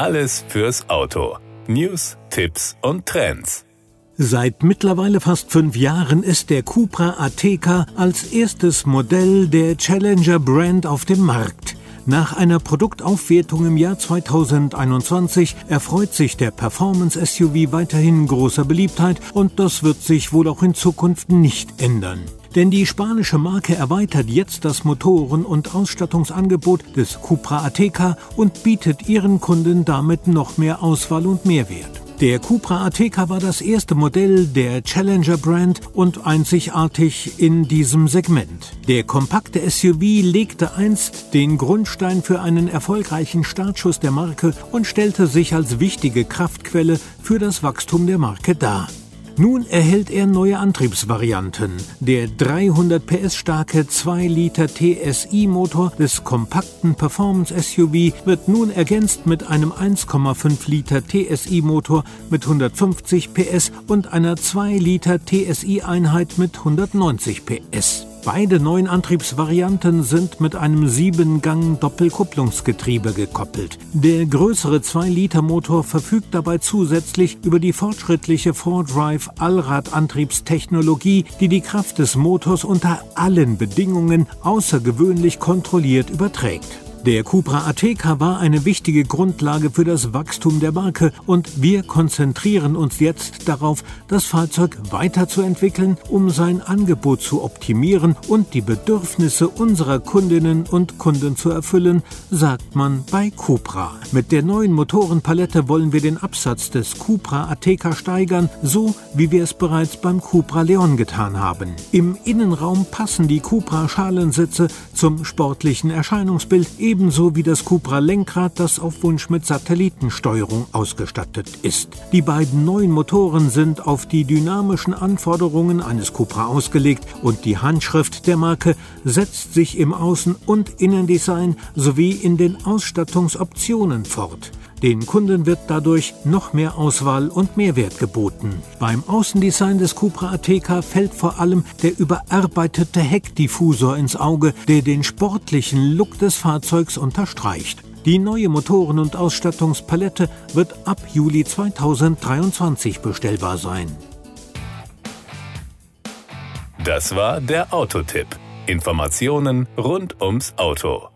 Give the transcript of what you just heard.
Alles fürs Auto. News, Tipps und Trends. Seit mittlerweile fast fünf Jahren ist der Cupra Ateca als erstes Modell der Challenger Brand auf dem Markt. Nach einer Produktaufwertung im Jahr 2021 erfreut sich der Performance-SUV weiterhin großer Beliebtheit und das wird sich wohl auch in Zukunft nicht ändern. Denn die spanische Marke erweitert jetzt das Motoren- und Ausstattungsangebot des Cupra Ateca und bietet ihren Kunden damit noch mehr Auswahl und Mehrwert. Der Cupra Ateca war das erste Modell der Challenger Brand und einzigartig in diesem Segment. Der kompakte SUV legte einst den Grundstein für einen erfolgreichen Startschuss der Marke und stellte sich als wichtige Kraftquelle für das Wachstum der Marke dar. Nun erhält er neue Antriebsvarianten. Der 300 PS starke 2 Liter TSI-Motor des kompakten Performance-SUV wird nun ergänzt mit einem 1,5 Liter TSI-Motor mit 150 PS und einer 2 Liter TSI-Einheit mit 190 PS. Beide neuen Antriebsvarianten sind mit einem 7-Gang-Doppelkupplungsgetriebe gekoppelt. Der größere 2-Liter-Motor verfügt dabei zusätzlich über die fortschrittliche 4Drive Allradantriebstechnologie, die die Kraft des Motors unter allen Bedingungen außergewöhnlich kontrolliert überträgt. Der Cupra Ateca war eine wichtige Grundlage für das Wachstum der Marke und wir konzentrieren uns jetzt darauf, das Fahrzeug weiterzuentwickeln, um sein Angebot zu optimieren und die Bedürfnisse unserer Kundinnen und Kunden zu erfüllen, sagt man bei Cupra. Mit der neuen Motorenpalette wollen wir den Absatz des Cupra Ateca steigern, so wie wir es bereits beim Cupra Leon getan haben. Im Innenraum passen die Cupra Schalensitze zum sportlichen Erscheinungsbild ebenso wie das Cupra-Lenkrad, das auf Wunsch mit Satellitensteuerung ausgestattet ist. Die beiden neuen Motoren sind auf die dynamischen Anforderungen eines Cupra ausgelegt und die Handschrift der Marke setzt sich im Außen- und Innendesign sowie in den Ausstattungsoptionen fort. Den Kunden wird dadurch noch mehr Auswahl und Mehrwert geboten. Beim Außendesign des Cupra Ateca fällt vor allem der überarbeitete Heckdiffusor ins Auge, der den sportlichen Look des Fahrzeugs unterstreicht. Die neue Motoren- und Ausstattungspalette wird ab Juli 2023 bestellbar sein. Das war der Autotipp. Informationen rund ums Auto.